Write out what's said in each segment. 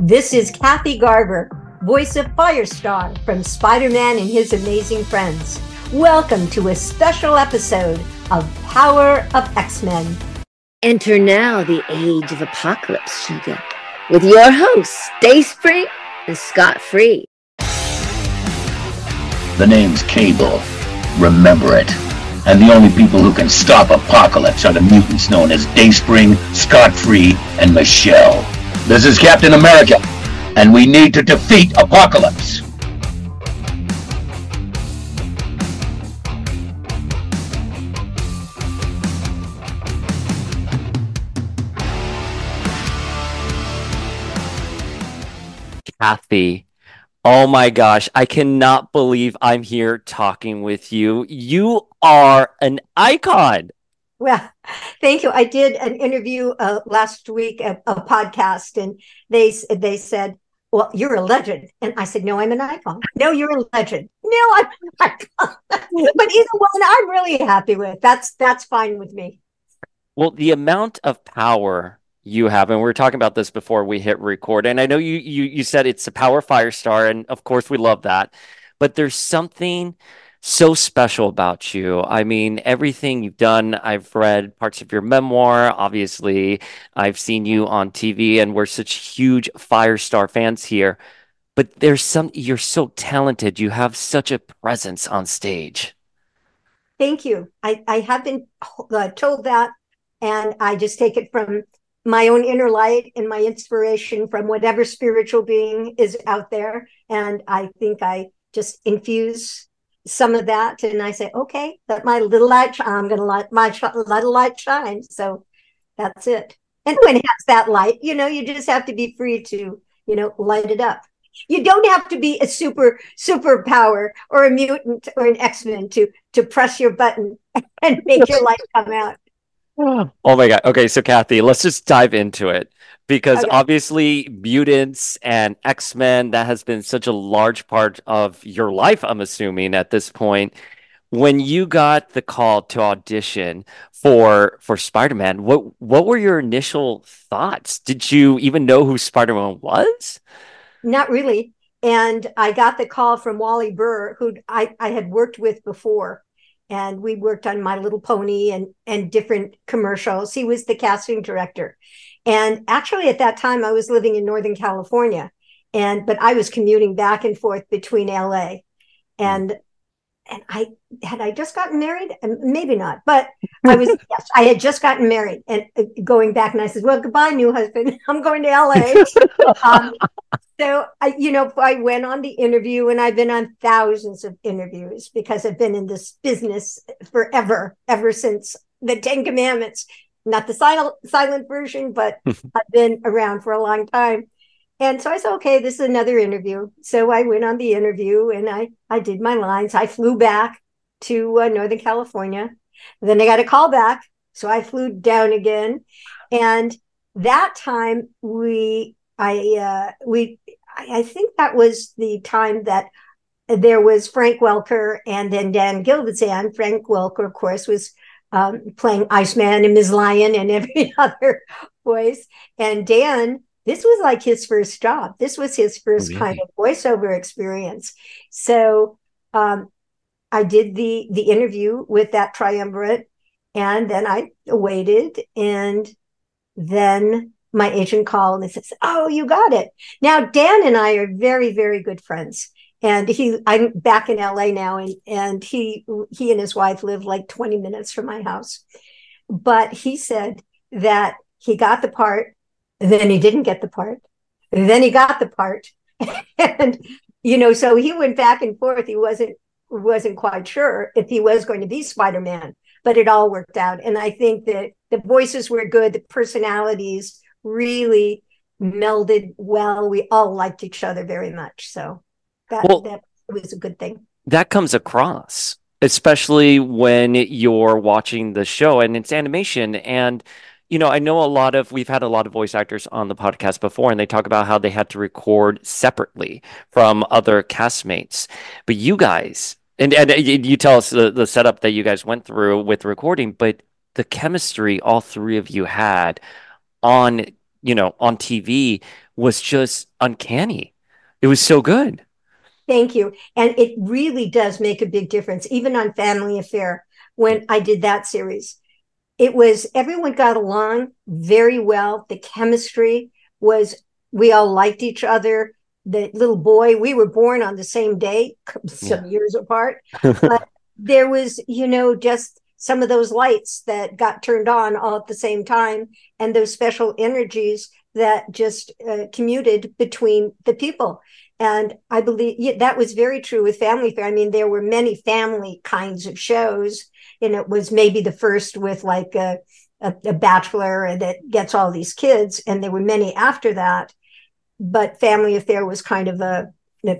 This is Kathy Garver, voice of Firestar from Spider Man and His Amazing Friends. Welcome to a special episode of Power of X Men. Enter now the age of apocalypse, Sugar, with your hosts, Dayspring and Scott Free. The name's Cable. Remember it. And the only people who can stop Apocalypse are the mutants known as Dayspring, Scott Free, and Michelle. This is Captain America, and we need to defeat Apocalypse. Kathy. Oh my gosh, I cannot believe I'm here talking with you. You are an icon. Well, thank you. I did an interview uh, last week, a, a, podcast, and they they said, "Well, you're a legend," and I said, "No, I'm an icon." No, you're a legend. No, I'm an icon. but either one, I'm really happy with. That's that's fine with me. Well, the amount of power you have, and we were talking about this before we hit record, and I know you you you said it's a power fire star, and of course we love that, but there's something so special about you. I mean, everything you've done, I've read parts of your memoir. Obviously, I've seen you on TV, and we're such huge Firestar fans here. But there's some, you're so talented. You have such a presence on stage. Thank you. I, I have been uh, told that, and I just take it from my own inner light and my inspiration from whatever spiritual being is out there. And I think I just infuse some of that and i say okay let my little light i'm to let my sh- little light shine. So that's it. And when it has that light you know you just have to be free to you know light it up. You don't have to be a super superpower or a mutant or an x-men to to press your button and make your light come out. Oh my god. Okay so kathy let's just dive into it because okay. obviously mutants and x-men that has been such a large part of your life i'm assuming at this point. When you got the call to audition for for spider-man what what were your initial thoughts? Did you even know who spider-man was? Not really. And i got the call from wally burr who i i had worked with before. And we worked on my little pony and and different commercials. He was the casting director and actually, at that time, I was living in Northern California, and but I was commuting back and forth between LA, and and I had I just gotten married, maybe not, but I was yes, I had just gotten married, and uh, going back, and I said, "Well, goodbye, new husband. I'm going to LA." um, so I, you know, I went on the interview, and I've been on thousands of interviews because I've been in this business forever, ever since the Ten Commandments not the silent silent version, but I've been around for a long time. And so I said, okay, this is another interview. So I went on the interview and I I did my lines. I flew back to uh, Northern California. Then I got a call back, so I flew down again. And that time we I uh, we I think that was the time that there was Frank Welker and then Dan Gilvezan. Frank Welker, of course, was um, playing Iceman and Ms. Lion and every other voice. And Dan, this was like his first job. This was his first really? kind of voiceover experience. So um, I did the the interview with that triumvirate, and then I waited, and then my agent called and says, "Oh, you got it." Now Dan and I are very very good friends and he i'm back in la now and and he he and his wife live like 20 minutes from my house. But he said that he got the part then he didn't get the part then he got the part. And you know so he went back and forth. He wasn't wasn't quite sure if he was going to be spider-man but it all worked out. And i think that the voices were good. The personalities really melded well. We all liked each other very much so that well, that was a good thing. That comes across, especially when you're watching the show and it's animation and you know, I know a lot of we've had a lot of voice actors on the podcast before, and they talk about how they had to record separately from other castmates. But you guys, and and you tell us the, the setup that you guys went through with recording, but the chemistry all three of you had on, you know, on TV was just uncanny. It was so good. Thank you. And it really does make a big difference, even on Family Affair, when I did that series. It was everyone got along very well. The chemistry was, we all liked each other. The little boy, we were born on the same day, some yeah. years apart. but there was, you know, just some of those lights that got turned on all at the same time and those special energies that just uh, commuted between the people and i believe yeah, that was very true with Family Affair i mean there were many family kinds of shows and it was maybe the first with like a, a, a bachelor that gets all these kids and there were many after that but family affair was kind of a, a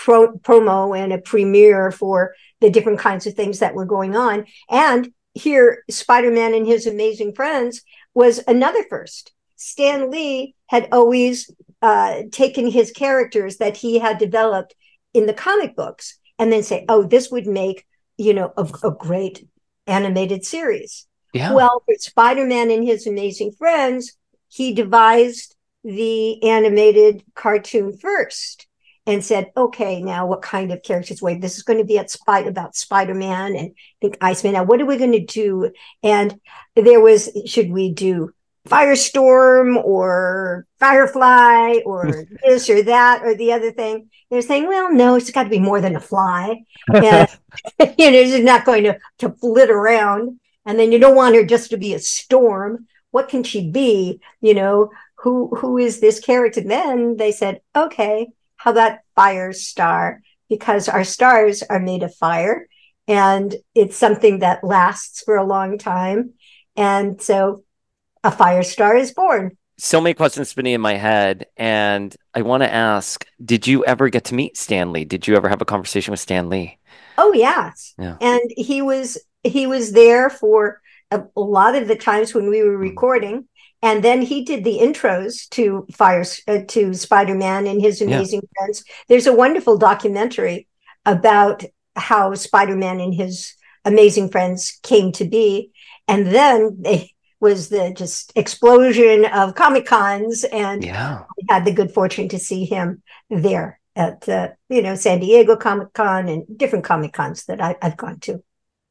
pro, promo and a premiere for the different kinds of things that were going on. And here, Spider Man and his amazing friends was another first. Stan Lee had always uh, taken his characters that he had developed in the comic books and then say, oh, this would make, you know, a, a great animated series. Yeah. Well, for Spider Man and his amazing friends, he devised the animated cartoon first and said, okay, now what kind of characters? Wait, this is going to be at Spy about Spider-Man and I think Iceman. Now, what are we going to do? And there was, should we do Firestorm or Firefly or this or that or the other thing? They're saying, well, no, it's got to be more than a fly. And, you know, she's not going to, to flit around. And then you don't want her just to be a storm. What can she be? You know, who who is this character? Then they said, okay, how about fire star? Because our stars are made of fire and it's something that lasts for a long time. And so a fire star is born. So many questions spinning in my head. And I want to ask Did you ever get to meet Stan Lee? Did you ever have a conversation with Stan Lee? Oh, yes. Yeah. And he was he was there for a, a lot of the times when we were hmm. recording and then he did the intros to fire uh, to spider-man and his amazing yeah. friends there's a wonderful documentary about how spider-man and his amazing friends came to be and then they was the just explosion of comic cons and yeah. I had the good fortune to see him there at uh, you know san diego comic con and different comic cons that I, i've gone to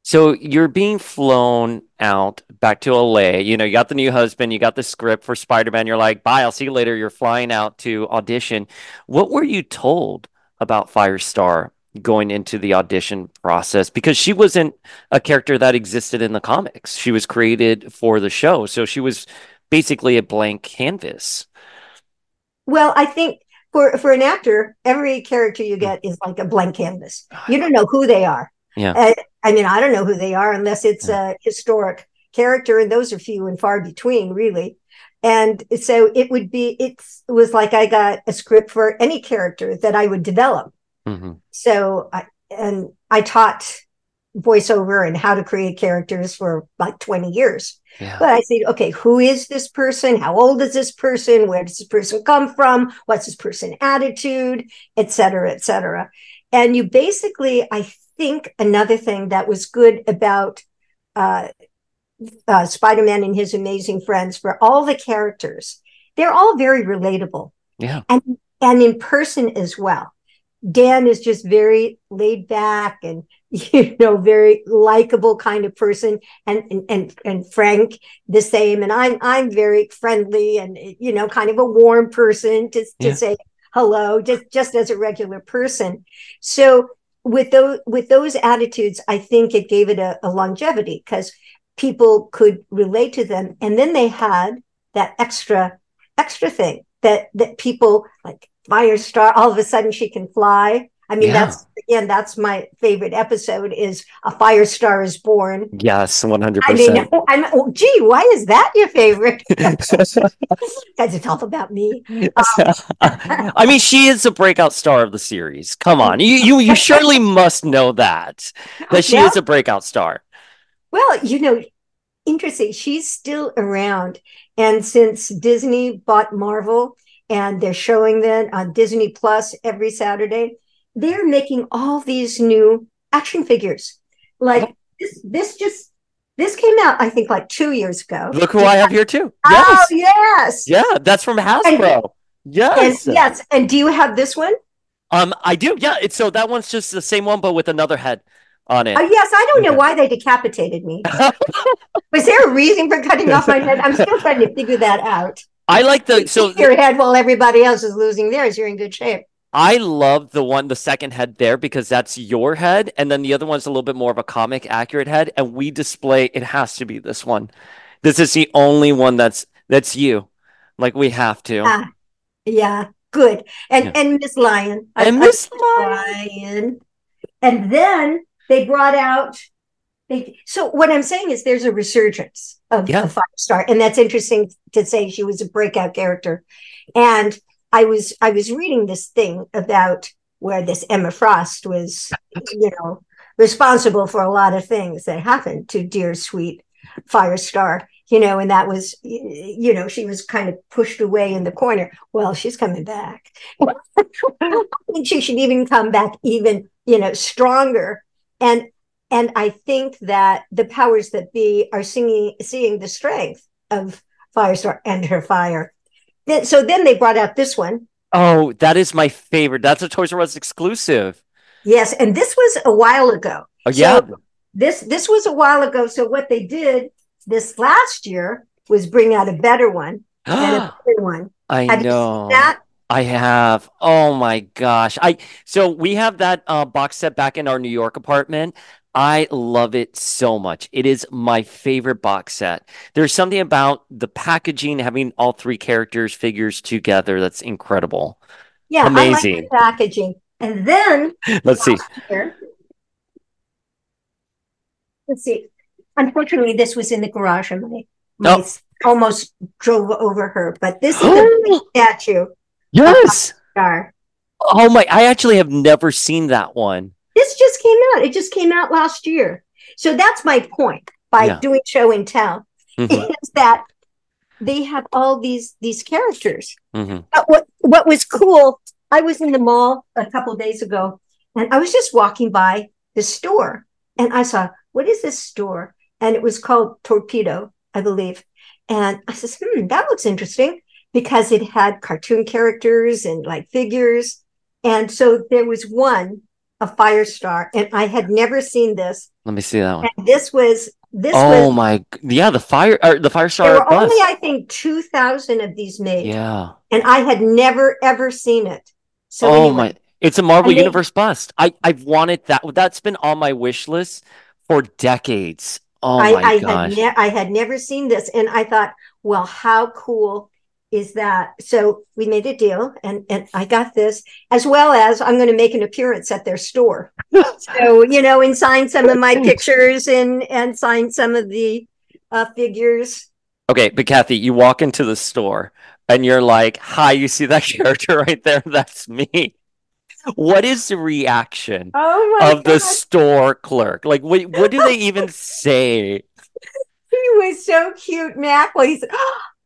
so you're being flown out back to LA. You know, you got the new husband, you got the script for Spider Man. You're like, bye, I'll see you later. You're flying out to audition. What were you told about Firestar going into the audition process? Because she wasn't a character that existed in the comics, she was created for the show. So she was basically a blank canvas. Well, I think for for an actor, every character you get is like a blank canvas. You don't know who they are. Yeah. Uh, I mean, I don't know who they are unless it's yeah. a historic character, and those are few and far between, really. And so it would be, it was like I got a script for any character that I would develop. Mm-hmm. So, I, and I taught voiceover and how to create characters for like 20 years. Yeah. But I said, okay, who is this person? How old is this person? Where does this person come from? What's this person attitude, et cetera, et cetera. And you basically, I think another thing that was good about uh, uh, Spider Man and his amazing friends for all the characters, they're all very relatable. Yeah. And, and in person as well. Dan is just very laid back and you know very likable kind of person and, and and and Frank the same. And I'm I'm very friendly and you know kind of a warm person to to yeah. say hello just just as a regular person. So with those with those attitudes, I think it gave it a, a longevity because people could relate to them, and then they had that extra extra thing that that people like Firestar. All of a sudden, she can fly. I mean, yeah. that's again, that's my favorite episode is a fire star is born. Yes, one hundred percent. I mean, I'm, oh, gee, why is that your favorite? Because it's all about me. Um, I mean, she is a breakout star of the series. Come on, you you you surely must know that that she is a breakout star. Well, you know, interesting. She's still around, and since Disney bought Marvel, and they're showing that on Disney Plus every Saturday they're making all these new action figures. Like this, this just this came out, I think, like two years ago. Look who I have here too. Oh, yes. Oh yes. Yeah, that's from Hasbro. And, Yes. And yes, and do you have this one? Um, I do. Yeah. It's so that one's just the same one, but with another head on it. Oh yes, I don't know Okay. why they decapitated me. Was there a reason for cutting off my head? I'm still trying to figure that out. I like the so your head while everybody else is losing theirs. You're in good shape. I love the one, the second head there because that's your head, and then the other one's a little bit more of a comic accurate head, and we display it has to be this one. This is the only one that's that's you. Like we have to. Ah, yeah, good. And Yeah. and Miss Lion. And Miss Lion. Lion. And then they brought out they so what I'm saying is there's a resurgence of, Yeah. of Firestar. And that's interesting to say she was a breakout character. And I was I was reading this thing about where this Emma Frost was, you know, responsible for a lot of things that happened to dear sweet Firestar, you know, and that was, you know, she was kind of pushed away in the corner. Well, she's coming back. I think she should even come back even, you know, stronger. And and I think that the powers that be are singing, seeing the strength of Firestar and her fire. Then, so then they brought out this one. Oh, that is my favorite. That's a Toys R Us exclusive. Yes, and this was a while ago. Oh So- yeah. This this was a while ago. So what they did this last year was bring out a better one and a better one. I Have know. that? I have. Oh my gosh. I so we have that uh, box set back in our New York apartment. I love it so much. It is my favorite box set. There's something about the packaging, having all three characters figures together that's incredible. Yeah, Amazing. like the packaging. And then Let's see. Let's see. Unfortunately, this was in the garage, and my, my Oh. almost drove over her. But this is a statue Yes. star. Oh my, I actually have never seen that one. Came out. It just came out last year. So that's my point by Yeah. doing show and tell Mhm, is that they have all these these characters. mhm. But what what was cool? I was in the mall a couple days ago, and I was just walking by the store, and I saw what is this store? And it was called Torpedo, I believe. And I says, hmm, that looks interesting because it had cartoon characters and like figures. And so there was one, a fire star, and I had never seen this. Let me see that one. And this was this Oh was my, yeah, the fire, or the there Firestar were bus. only, I think, two thousand of these made. Yeah. and I had never ever seen it. So oh anyway, my, it's a Marvel they- Universe bust. I I've wanted that. That's been on my wish list for decades. Oh I, my I gosh. had ne- I had never seen this, and I thought, well, how cool is that? So we made a deal, and and I got this as well as I'm going to make an appearance at their store. so you know, and sign some of my pictures and and sign some of the uh, figures. Okay, but Kathy, you walk into the store and you're like, "Hi, you see that character right there? That's me." What is the reaction Oh my of the store clerk? Like, what what do they even say? he was so cute, Mac. Well, he's,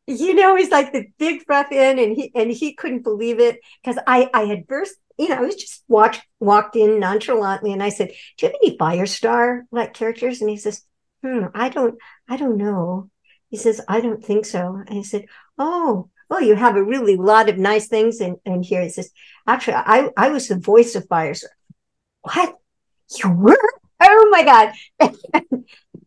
you know, he's like the big ruffian, and he and he couldn't believe it because I I had burst, you know, I was just watched walked in nonchalantly, and I said, "Do you have any Firestar like characters?" And he says, "Hmm, I don't, I don't know." He says, "I don't think so." And I said, "Oh." Well, you have a really lot of nice things in, in here. He says, actually, I, I was the voice of Firestar. What? You were? Oh my God.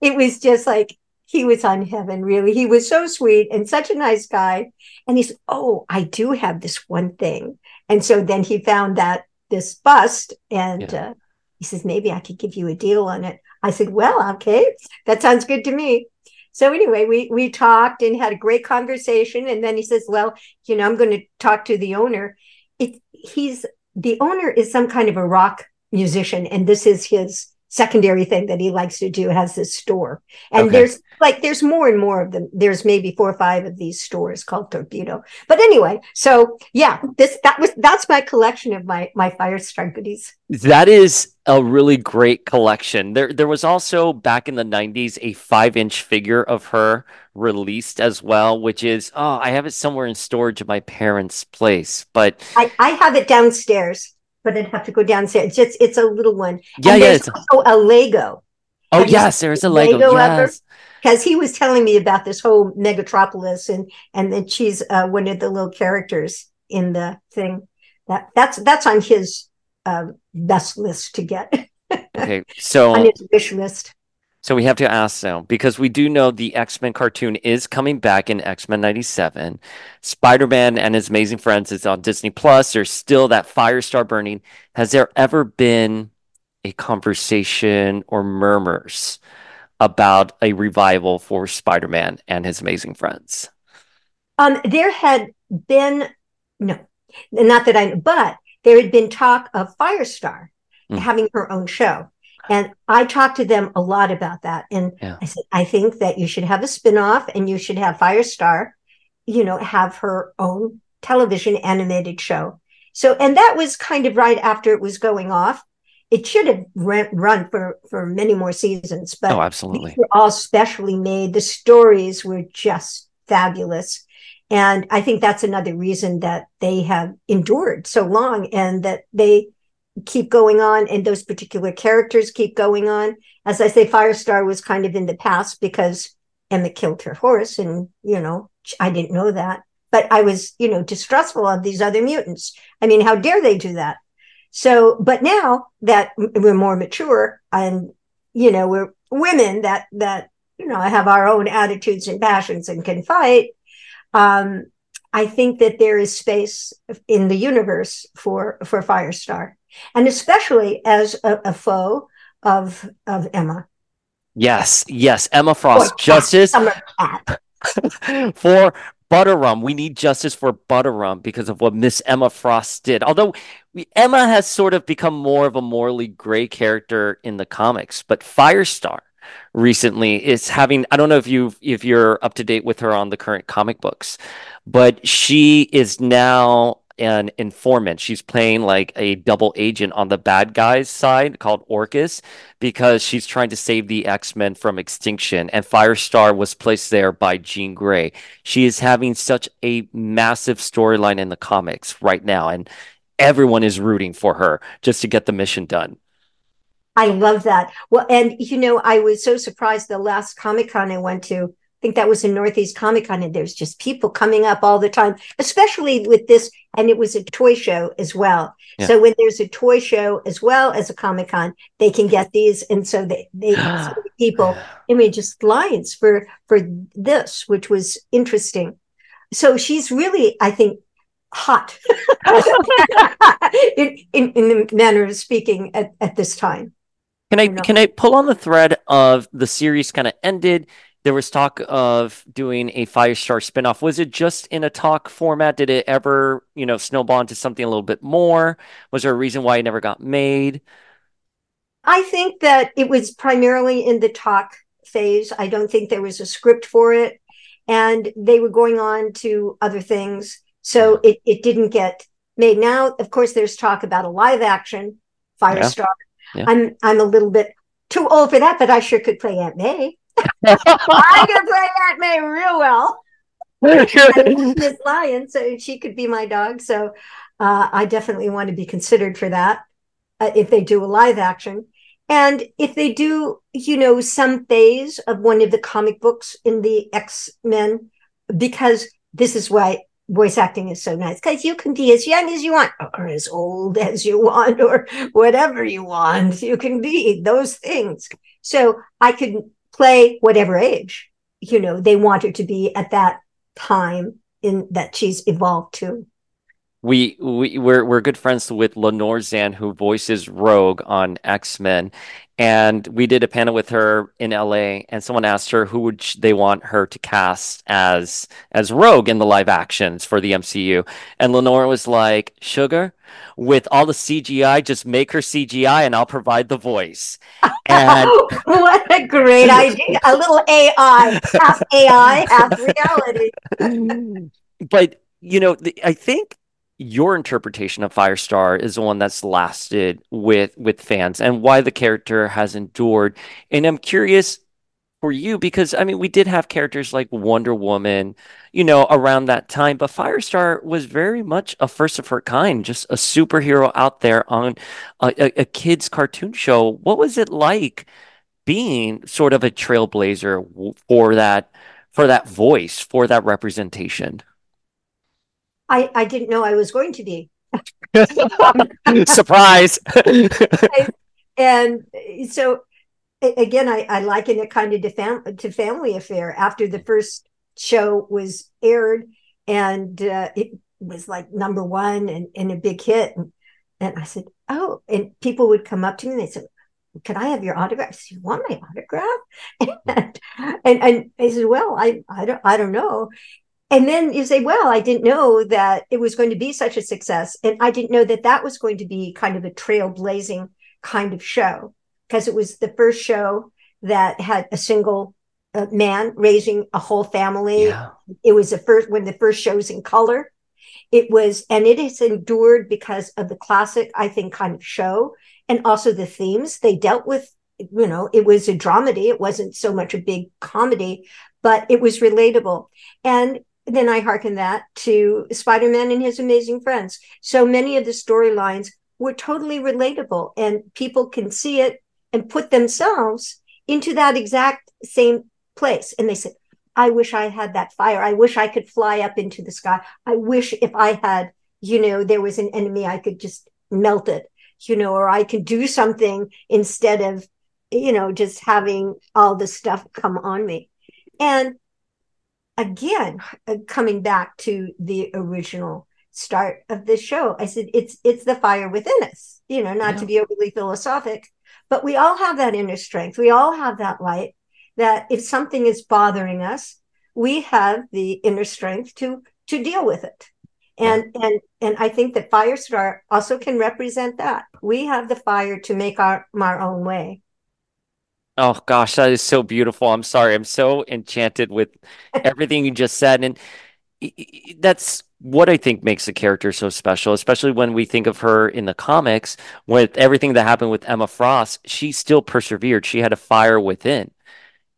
it was just like he was on heaven, really. He was so sweet and such a nice guy. And he said, Oh, I do have this one thing. And so then he found that this bust and Yeah. uh, he says, Maybe I could give you a deal on it. I said, Well, okay, that sounds good to me. So anyway, we we talked and had a great conversation. And then he says, Well, you know, I'm going to talk to the owner. It he's the owner is some kind of a rock musician, and this is his secondary thing that he likes to do has this store and Okay. there's like there's more and more of them there's maybe four or five of these stores called torpedo but anyway so yeah this that was that's my collection of my my firestar goodies That is a really great collection. There there was also back in the 90s a 5-inch figure of her released as well, which is oh, I have it somewhere in storage at my parents' place. But i i have it downstairs but i'd have to go downstairs it's it's a little one yeah, and yeah, there's it's also a lego Oh have yes, there is a Lego Lego. Yes. because he was telling me about this whole megatropolis and and then she's uh, one of the little characters in the thing. That that's that's on his uh, best list to get. okay, so on his wish list. So we have to ask now because we do know the X Men cartoon is coming back in X Men '97. Spider Man and His Amazing Friends is on Disney Plus. There's still that fire star burning. Has there ever been a conversation or murmurs about a revival for Spider Man and His Amazing Friends? Um, there had been no, not that I, but there had been talk of Firestar mm. having her own show. And I talked to them a lot about that. And yeah. I said, I think that you should have a spinoff and you should have Firestar, you know, have her own television animated show. So, and that was kind of right after it was going off. It should have run, run for, for many more seasons, but oh, absolutely. these were all specially made. The stories were just fabulous. And I think that's another reason that they have endured so long and that they keep going on and those particular characters keep going on. As I say, Firestar was kind of in the past because Emma killed her horse and, you know, I didn't know that. But I was, you know, distrustful of these other mutants. I mean, how dare they do that? So, but now that we're more mature and, you know, we're women that, that, you know, have our own attitudes and passions and can fight, um, I think that there is space in the universe for, for Firestar and especially as a, a foe of of Emma. Yes, yes, Emma Frost, or justice for Butterrum. We need justice for Butterrum because of what Miss Emma Frost did. Although Emma has sort of become more of a morally gray character in the comics, but Firestar recently is having I don't know if you if you're up to date with her on the current comic books, but she is now an informant. She's playing like a double agent on the bad guys side called Orchis because she's trying to save the X-Men from extinction. And Firestar was placed there by Jean Grey. She is having such a massive storyline in the comics right now. And everyone is rooting for her just to get the mission done. I love that. Well, and you know, I was so surprised the last Comic Con I went to think that was in Northeast Comic Con, and there's just people coming up all the time, especially with this. And it was a toy show as well. Yeah. So when there's a toy show as well as a Comic Con, they can get these, and so they they so people. I mean, just lines for for this, which was interesting. So she's really, I think, hot in, in, in the manner of speaking at, at this time. Can I can I pull on the thread of the series kind of ended? There was talk of doing a Firestar spinoff. Was it just in a talk format? Did it ever, you know, snowball into something a little bit more? Was there a reason why it never got made? I think that it was primarily in the talk phase. I don't think there was a script for it. And they were going on to other things. So it, it didn't get made. Now, of course, there's talk about a live action Firestar. Yeah. Yeah. I'm I'm a little bit too old for that, but I sure could play Aunt May. I can play Aunt May real well. Miss Lion, so she could be my dog. So uh, I definitely want to be considered for that uh, if they do a live action. And if they do, you know, some phase of one of the comic books in the X Men, because this is why voice acting is so nice, because you can be as young as you want, or as old as you want, or whatever you want. You can be those things. So I could play whatever age you know they want her to be at that time in that she's evolved to we, we we're we're good friends with Lenore Zann, who voices Rogue on X Men, and we did a panel with her in LA. And someone asked her who would they want her to cast as as Rogue in the live actions for the MCU, and Lenore was like, "Sugar, with all the CGI, just make her CGI, and I'll provide the voice." And what a great idea! A little AI, half AI, half reality. but you know, the, I think your interpretation of Firestar is the one that's lasted with with fans and why the character has endured. And I'm curious for you because I mean we did have characters like Wonder Woman, you know, around that time, but Firestar was very much a first of her kind, just a superhero out there on a, a, a kids cartoon show. What was it like being sort of a trailblazer for that for that voice, for that representation? I, I didn't know I was going to be. Surprise. and so again, I, I liken it kind of to, fam- to family affair. After the first show was aired and uh, it was like number one and, and a big hit. And, and I said, Oh, and people would come up to me and they said, Can I have your autograph? I said, You want my autograph? and, and, and I said, Well, I, I don't, I don't know. And then you say, Well, I didn't know that it was going to be such a success. And I didn't know that that was going to be kind of a trailblazing kind of show because it was the first show that had a single uh, man raising a whole family. Yeah. It was the first when the first shows in color. It was, and it has endured because of the classic, I think, kind of show and also the themes they dealt with. You know, it was a dramedy. It wasn't so much a big comedy, but it was relatable. And then I hearken that to Spider Man and his amazing friends. So many of the storylines were totally relatable, and people can see it and put themselves into that exact same place. And they said, I wish I had that fire. I wish I could fly up into the sky. I wish if I had, you know, there was an enemy, I could just melt it, you know, or I could do something instead of, you know, just having all the stuff come on me. And again, uh, coming back to the original start of the show, I said, it's, it's the fire within us, you know, not yeah. to be overly philosophic, but we all have that inner strength. We all have that light that if something is bothering us, we have the inner strength to to deal with it. And and and I think that Firestar also can represent that. We have the fire to make our our own way. Oh gosh, that is so beautiful. I'm sorry. I'm so enchanted with everything you just said and that's what I think makes the character so special, especially when we think of her in the comics with everything that happened with Emma Frost, she still persevered. She had a fire within.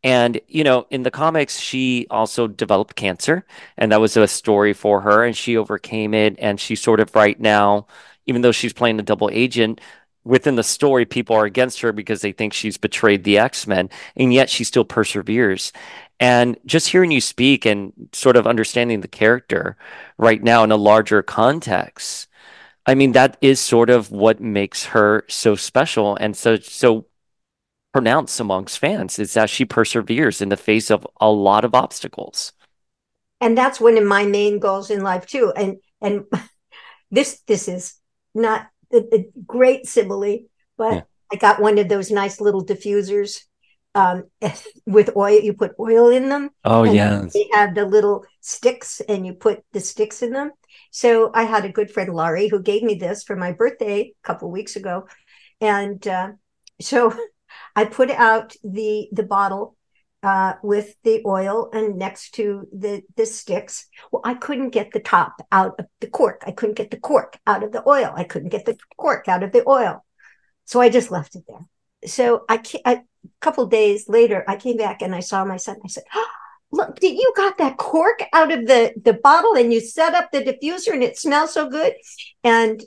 And, you know, in the comics, she also developed cancer, and that was a story for her, and she overcame it. And she sort of right now, even though she's playing a double agent, within the story, people are against her because they think she's betrayed the X Men, and yet she still perseveres. And just hearing you speak and sort of understanding the character right now in a larger context, I mean, that is sort of what makes her so special and so so pronounced amongst fans is that she perseveres in the face of a lot of obstacles. And that's one of my main goals in life too. And and this this is not a, a great simile, but yeah. I got one of those nice little diffusers um, with oil. You put oil in them. Oh yeah. They have the little sticks, and you put the sticks in them. So I had a good friend Laurie who gave me this for my birthday a couple weeks ago, and uh, so I put out the the bottle uh, with the oil and next to the the sticks. Well, I couldn't get the top out of the cork. I couldn't get the cork out of the oil. I couldn't get the cork out of the oil. So I just left it there. So I, I a couple days later, I came back and I saw my son. I said, oh, "Look, did you got that cork out of the the bottle and you set up the diffuser and it smells so good?" And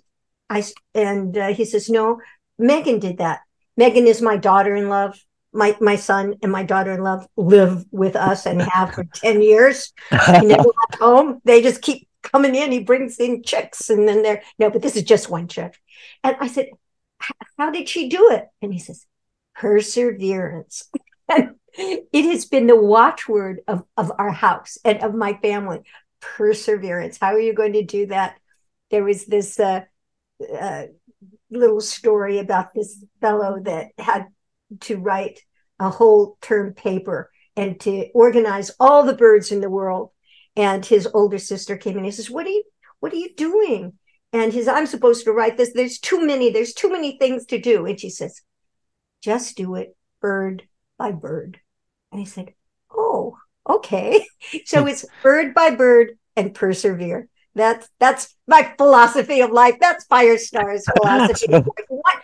I and uh, he says, "No, Megan did that. Megan is my daughter in love. My my son and my daughter in love live with us and have for 10 years. He never left home. They just keep coming in. He brings in chicks and then they're no, but this is just one chick. And I said, How did she do it? And he says, Perseverance. it has been the watchword of, of our house and of my family. Perseverance. How are you going to do that? There was this uh, uh, little story about this fellow that had to write a whole term paper and to organize all the birds in the world. And his older sister came in. And he says, "What are you? What are you doing?" And his, "I'm supposed to write this. There's too many. There's too many things to do." And she says, "Just do it, bird by bird." And he said, "Oh, okay." so it's bird by bird and persevere. That's that's my philosophy of life. That's Firestar's philosophy.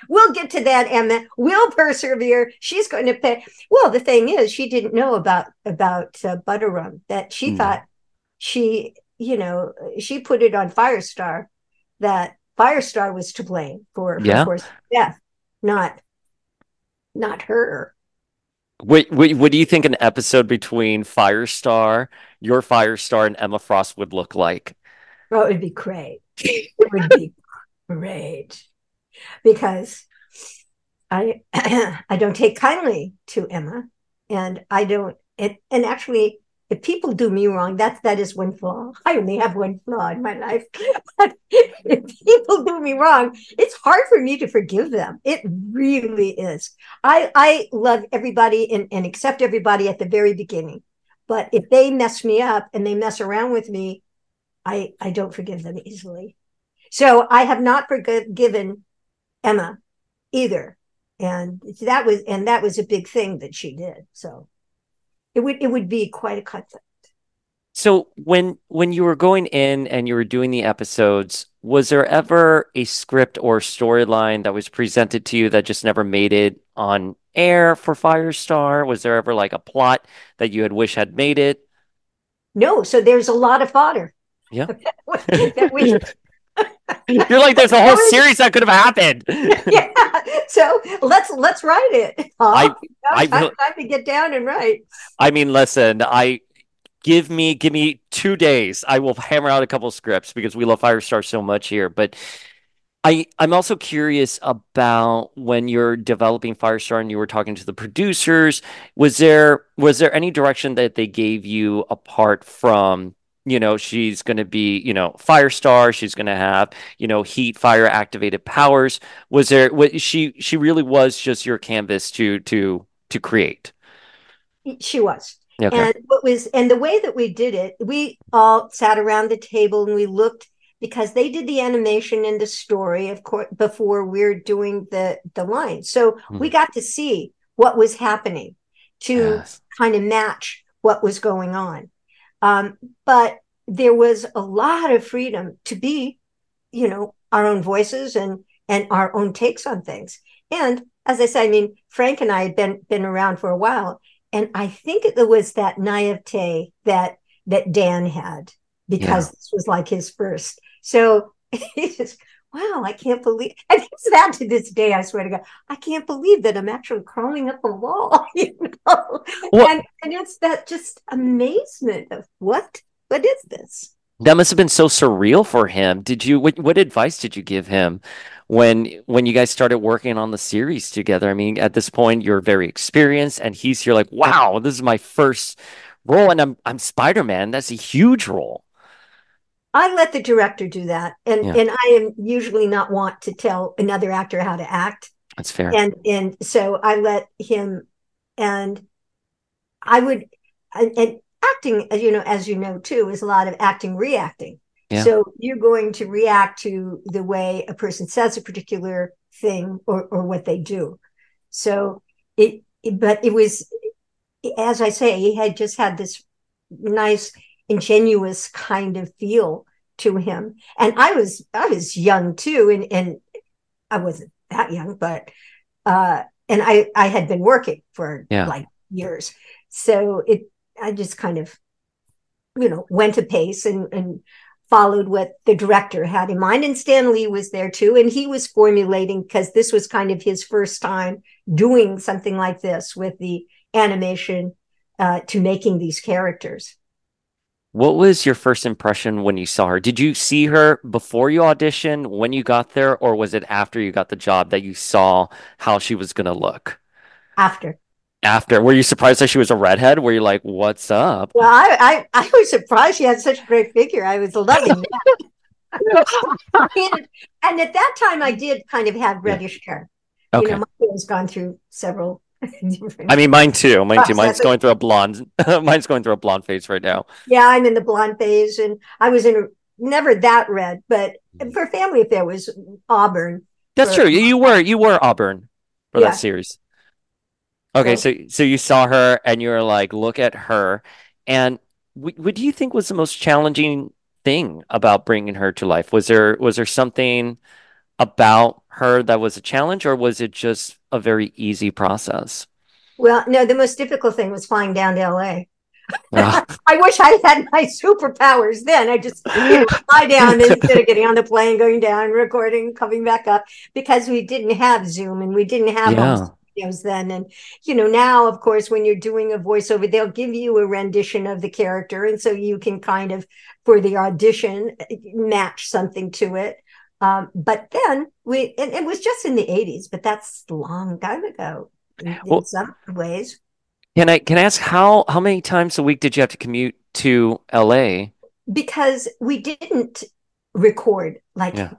We'll get to that, Emma. We'll persevere. She's going to pay. Well, the thing is, she didn't know about about uh, butter rum. That she mm. thought she, you know, she put it on Firestar. That Firestar was to blame for yeah. her death, not not her. What, what, what do you think an episode between Firestar, your Firestar, and Emma Frost would look like? Oh, it would be great. It would be great because I I don't take kindly to Emma, and I don't. It, and actually, if people do me wrong, that's that is one flaw. I only have one flaw in my life. But if people do me wrong, it's hard for me to forgive them. It really is. I I love everybody and, and accept everybody at the very beginning. But if they mess me up and they mess around with me, I I don't forgive them easily. So I have not forgiven Emma either. And that was and that was a big thing that she did. So it would it would be quite a conflict. So when when you were going in and you were doing the episodes, was there ever a script or storyline that was presented to you that just never made it on air for Firestar? Was there ever like a plot that you had wish had made it? No, so there's a lot of fodder. Yeah. that we, You're like, there's a whole series that could have happened. yeah. So let's let's write it. I, I time, time to get down and write. I mean, listen, I give me give me two days. I will hammer out a couple scripts because we love Firestar so much here. But I I'm also curious about when you're developing Firestar and you were talking to the producers. Was there was there any direction that they gave you apart from you know she's going to be you know firestar she's going to have you know heat fire activated powers was there what she she really was just your canvas to to to create she was okay. and what was and the way that we did it we all sat around the table and we looked because they did the animation and the story of course before we are doing the the lines so hmm. we got to see what was happening to yes. kind of match what was going on um, but there was a lot of freedom to be, you know, our own voices and and our own takes on things. And as I said, I mean, Frank and I had been been around for a while, and I think it was that naivete that that Dan had because yeah. this was like his first. So he just, wow, I can't believe. And it's that to this day. I swear to God, I can't believe that I'm actually crawling up a wall. You know, and and it's that just amazement of what what is this? That must have been so surreal for him. Did you what, what advice did you give him when when you guys started working on the series together? I mean, at this point you're very experienced and he's here like, "Wow, this is my first role and I'm I'm Spider-Man. That's a huge role." I let the director do that. And yeah. and I am usually not want to tell another actor how to act. That's fair. And and so I let him and I would and, and acting, you know, as you know too, is a lot of acting reacting. Yeah. So you're going to react to the way a person says a particular thing or, or what they do. So it, it, but it was, as I say, he had just had this nice, ingenuous kind of feel to him. And I was, I was young too. And, and I wasn't that young, but, uh, and I, I had been working for yeah. like years. So it, I just kind of, you know, went a pace and, and followed what the director had in mind. And Stan Lee was there too. And he was formulating because this was kind of his first time doing something like this with the animation uh, to making these characters. What was your first impression when you saw her? Did you see her before you auditioned, when you got there, or was it after you got the job that you saw how she was going to look? After. After. Were you surprised that she was a redhead? Were you like what's up? Well i i, I was surprised she had such a great figure. I was loving that. And, and, at that time i did kind of have reddish hair okay. you know my hair has gone through several I mean, mine too. Mine too. Mine's going through a blonde. mine's going through a blonde phase right now. Yeah, I'm in the blonde phase, and I was in a, never that red, but mm. for Family Affair was auburn. That's for, true. You were you were auburn for yeah. that series. Okay, so so you saw her and you were like, look at her. And what, what do you think was the most challenging thing about bringing her to life? Was there was there something about her that was a challenge, or was it just a very easy process? Well, no, the most difficult thing was flying down to LA. Ah. I wish I had my superpowers then. I just you know, fly down instead of getting on the plane, going down, recording, coming back up, because we didn't have Zoom and we didn't have yeah cameos then. And, you know, now, of course, when you're doing a voiceover, they'll give you a rendition of the character. And so you can kind of, for the audition, match something to it. Um, but then we, and it was just in the 80s, but that's a long time ago in, Well- in some ways. Can I can I ask how how many times a week did you have to commute to LA? Because we didn't record like Yeah.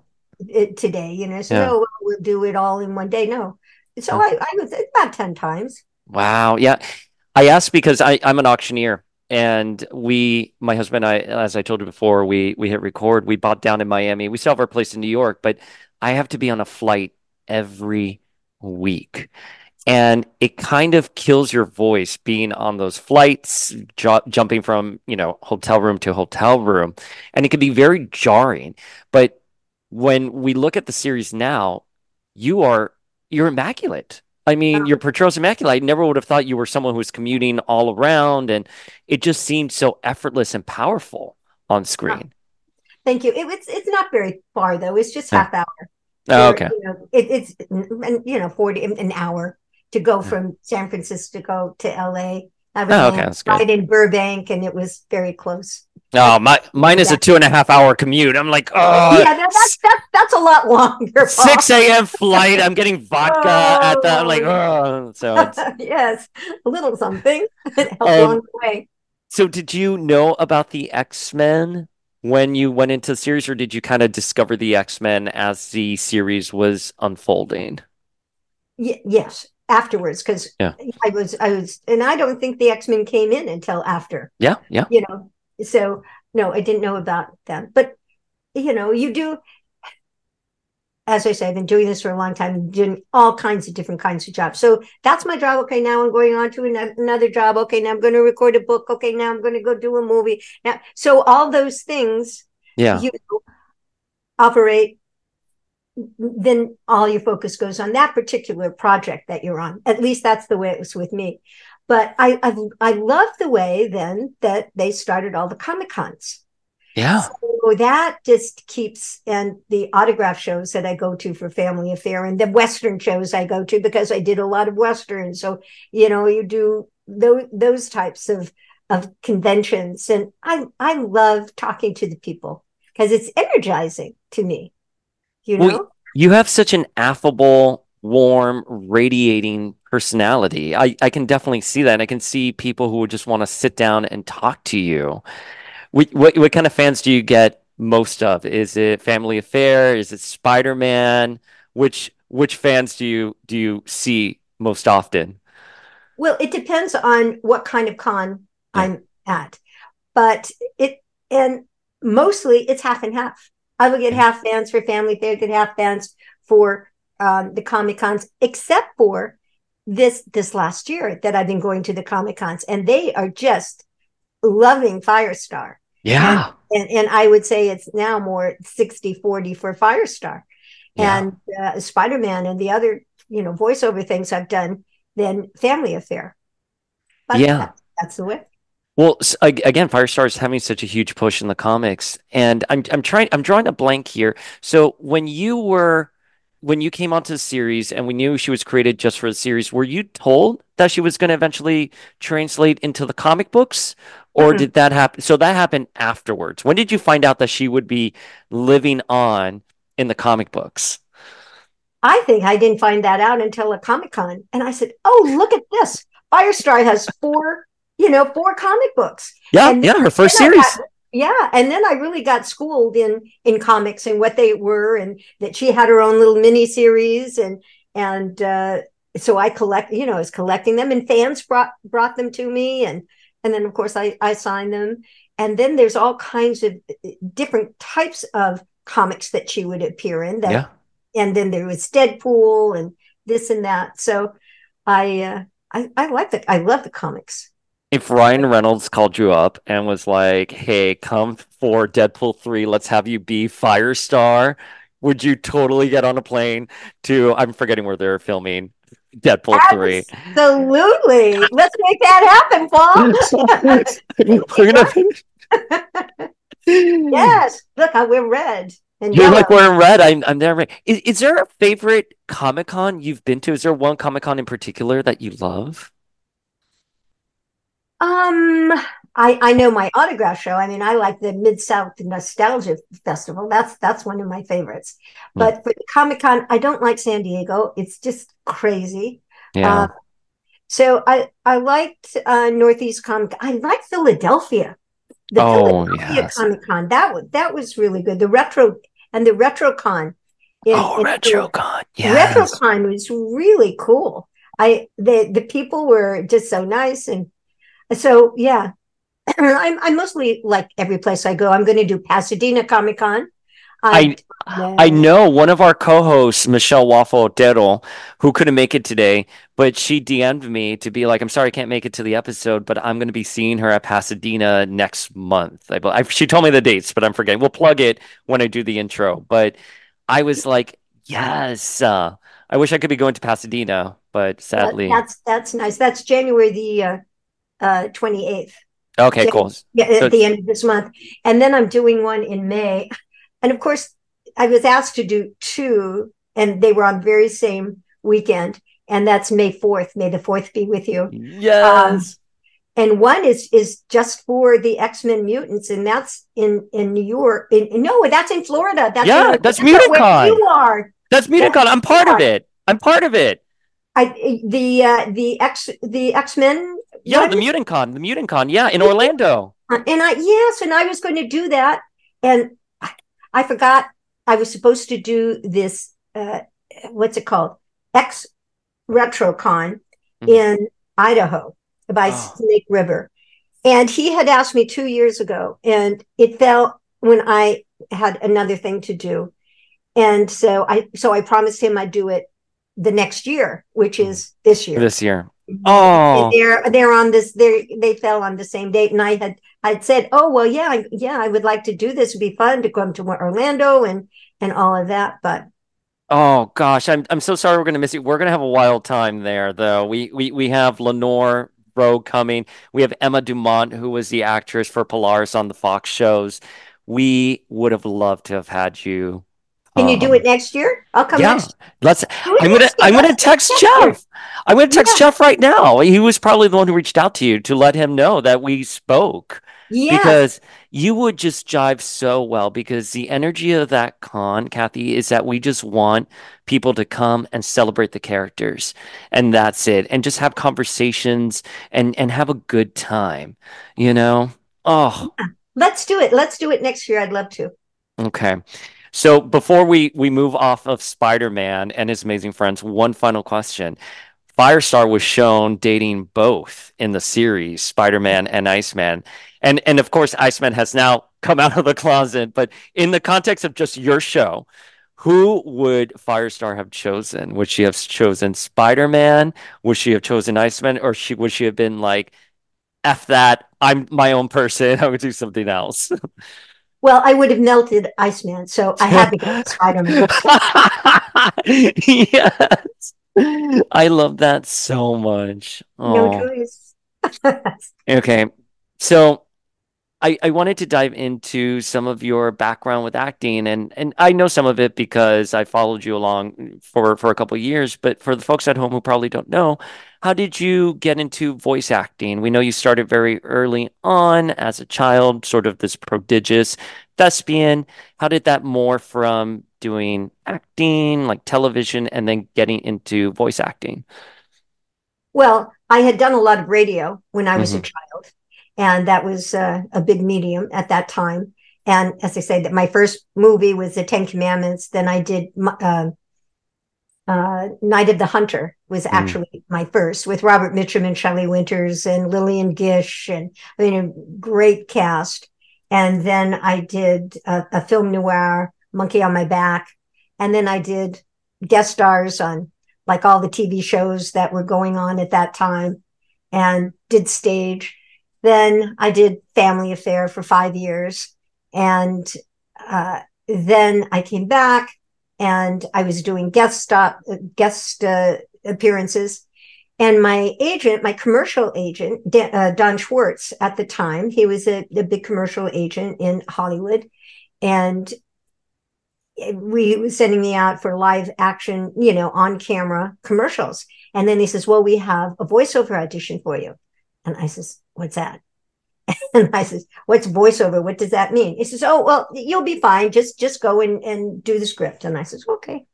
it today, you know, so Yeah. no, we'll do it all in one day. No. So I, I was about 10 times. Wow. Yeah. I asked because I, I'm an auctioneer and we, my husband and I, as I told you before, we we hit record. We bought down in Miami. We still have our place in New York, but I have to be on a flight every week. And it kind of kills your voice being on those flights, ju jumping from, you know, hotel room to hotel room. And it can be very jarring. But when we look at the series now, you are you're immaculate. I mean, your portrayal's immaculate. I never would have thought you were someone who was commuting all around, and it just seemed so effortless and powerful on screen. Thank you. It, it's it's not very far though. It's just half hour. Oh, Or, okay. You know, it, it's and you know forty an hour to go from San Francisco to LA. I was Oh, okay, that's good. right in Burbank, and it was very close. Oh, my mine is a two and a half hour commute. I'm like, oh, yeah, that, that's that's that's a lot longer. 6 a.m. flight. I'm getting vodka at the. I'm like, oh. So, it's, yes, a little something Um, along the way. so did you know about the X Men when you went into the series, or did you kind of discover the X Men as the series was unfolding? Y- yes, afterwards, because Yeah. I was I was, and I don't think the X Men came in until after. Yeah, yeah. you know so no i didn't know about them. But you know you do as i say i've been doing this for a long time doing all kinds of different kinds of jobs. So that's my job. Okay now i'm going on to ano- another job. Okay now i'm going to record a book. Okay now i'm going to go do a movie. Now so all those things Yeah. you operate then all your focus goes on that particular project that you're on. At least that's the way it was with me but i i, I love the way then that they started all the comic cons Yeah. so that just keeps and the autograph shows that i go to for family affair and the western shows i go to because i did a lot of westerns so you know you do those those types of of conventions. And i i love talking to the people because it's energizing to me you know? Well, You have such an affable, warm, radiating personality. I, I can definitely see that. And I can see people who would just want to sit down and talk to you. What, what, what kind of fans do you get most of? Is it Family Affair? Is it Spider-Man? Which which fans do you do you see most often? Well, it depends on what kind of con Yeah. I'm at, but it and mostly it's half and half. I will mm. get half fans for Family Affair, get half fans for um, the Comic Cons, except for this this last year that I've been going to the Comic Cons, and they are just loving Firestar. Yeah. And and I would say it's now more 60-40 for Firestar Yeah. and uh, Spider-Man and the other, you know, voiceover things I've done than Family Affair. But Yeah. that- that's the way. Well, again, Firestar is having such a huge push in the comics, and I'm I'm trying I'm drawing a blank here. So when you were when you came onto the series and we knew she was created just for the series, were you told that she was going to eventually translate into the comic books, or Mhm. did that happen? So that happened afterwards. When did you find out that she would be living on in the comic books? I think I didn't find that out until a Comic Con, and I said, "Oh, look at this! Firestar has four, you know, four comic books." Yeah, And yeah, her first series. got- yeah, and then I really got schooled in in comics and what they were, and that she had her own little mini series, and and uh, so I collect, you know, I was collecting them, and fans brought brought them to me, and and then of course I I signed them, and then there's all kinds of uh, different types of comics that she would appear in that Yeah. and then there was Deadpool and this and that. So I uh, I I like the I love the comics. If Ryan Reynolds called you up and was like, "Hey, come for Deadpool 3, let's have you be Firestar," would you totally get on a plane to, I'm forgetting where they're filming Deadpool 3. Absolutely. Let's make that happen, Paul. Yes. Look, I wear red. and You're yellow. like wearing red. I'm I'm there. Is, is there a favorite Comic Con you've been to? Is there one Comic Con in particular that you love? Um, I I know my autograph show. I mean, I like the Mid South Nostalgia Festival. That's that's one of my favorites. Hmm. But for Comic Con, I don't like San Diego. It's just crazy. Yeah. Uh, so I I liked uh, Northeast Comic. I liked Philadelphia. The Oh, Philadelphia yes. Comic Con. That was that was really good. The retro and the RetroCon. in- oh, in- RetroCon. Yes. RetroCon was really cool. I the the people were just so nice and so yeah. I'm I'm mostly like every place I go. I'm going to do Pasadena Comic Con. I I know one of our co-hosts, Michelle Waffle Otero, who couldn't make it today, but she DM'd me to be like, "I'm sorry, I can't make it to the episode, but I'm going to be seeing her at Pasadena next month." I, I she told me the dates, but I'm forgetting. We'll plug it when I do the intro. But I was like, "Yes, uh, I wish I could be going to Pasadena, but sadly, that's that's nice. That's January the uh, uh, 28th. okay, yeah. cool." Yeah, at So- the end of this month. And then I'm doing one in May. And of course, I was asked to do two, and they were on the very same weekend. And that's May 4th. May the 4th be with you. Yes. And one is is just for the X-Men mutants, and that's in in New York. In, no, that's in Florida. That's Yeah, in, that's where MutantCon. You are. That's MutantCon. I'm part of it. I'm part of it. I the uh, the X the X-Men. Yeah, the MutantCon. The Mutant Con. Yeah, in Orlando. Uh, And I yes, and I was going to do that, and I, I forgot I was supposed to do this. Uh, what's it called? X RetroCon Mhm. in Idaho by Oh. Snake River, and he had asked me two years ago, and it fell when I had another thing to do, and so I so I promised him I'd do it the next year, which is this year. This year. Oh. They're they're on this they they fell on the same date and i had i'd said oh well yeah I, yeah i would like to do this it'd be fun to come to orlando and and all of that but Oh gosh, I'm I'm so sorry we're gonna miss you. We're gonna have a wild time there, though. We we we have Lenore Rowe coming. We have Emma Dumont, who was the actress for Polaris on the Fox shows. We would have loved to have had you. Can you do um, it next year i'll come Yeah, next let's. I'm gonna. I'm gonna text. Jeff. I'm gonna text Jeff right now. He was probably the one who reached out to you to let him know that we spoke. yeah Because you would just jive so well because the energy of that con, Kathy, is that we just want people to come and celebrate the characters. And that's it. And just have conversations and and have a good time, you know? Oh, let's do it let's do it next year i'd love to okay. So before we we move off of Spider-Man and his amazing friends, one final question. Firestar was shown dating both in the series, Spider-Man and Iceman. And and of course, Iceman has now come out of the closet. But in the context of just your show, who would Firestar have chosen? Would she have chosen Spider-Man? Would she have chosen Iceman? Or she would she have been like, F that, I'm my own person, I would do something else. well i would have melted iceman so i had to go with spider-man yes. I love that so much. no choice Okay. So I, I wanted to dive into some of your background with acting and, and I know some of it because I followed you along for, for a couple of years, but for the folks at home who probably don't know, how did you get into voice acting? We know you started very early on as a child, sort of this prodigious thespian. How did that morph from doing acting, like television, and then getting into voice acting? Well, I had done a lot of radio when I was a Mhm. child, and that was uh, a big medium at that time. And as I say, that my first movie was The Ten Commandments. Then I did uh, uh, Night of the Hunter was Mm. actually my first with Robert Mitchum and Shelley Winters and Lillian Gish, and I mean a great cast. And then I did a, a film noir, Monkey on My Back, and then I did guest stars on like all the TV shows that were going on at that time and did stage. Then I did Family Affair for five years. And uh, then I came back and I was doing guest stop, guest uh, appearances. And my agent, my commercial agent, Dan, uh, Don Schwartz at the time, he was a, a big commercial agent in Hollywood. And we was sending me out for live action, you know, on camera commercials. And then he says, Well, we have a voiceover audition for you. And I says, What's that? And I says, What's voiceover? What does that mean? He says, Oh, well, you'll be fine. Just just go and, and do the script. And I says, Okay.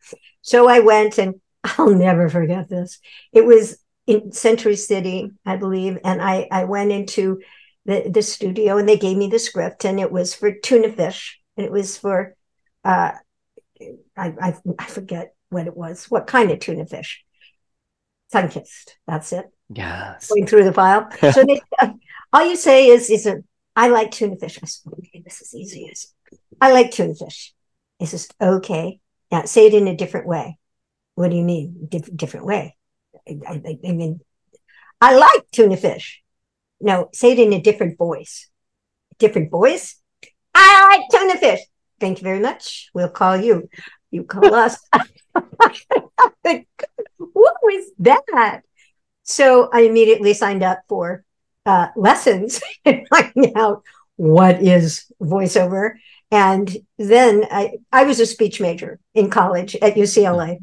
So I went and I'll never forget this. It was in Century City, I believe. And I, I went into the, the studio and they gave me the script and it was for tuna fish. And it was for uh I, I, I forget what it was, what kind of tuna fish. Sunkissed. That's it. Yes. Going through the file. so they, uh, all you say is, is a, I like tuna fish. I said, okay, this is easy. I like tuna fish. He says, okay. Now say it in a different way. What do you mean? Dif- different way. I, I, I mean, I like tuna fish. No, say it in a different voice. Different voice. I like tuna fish. Thank you very much. We'll call you. You call us. what was that? So I immediately signed up for uh, lessons and finding out what is voiceover. And then I, I was a speech major in college at UCLA.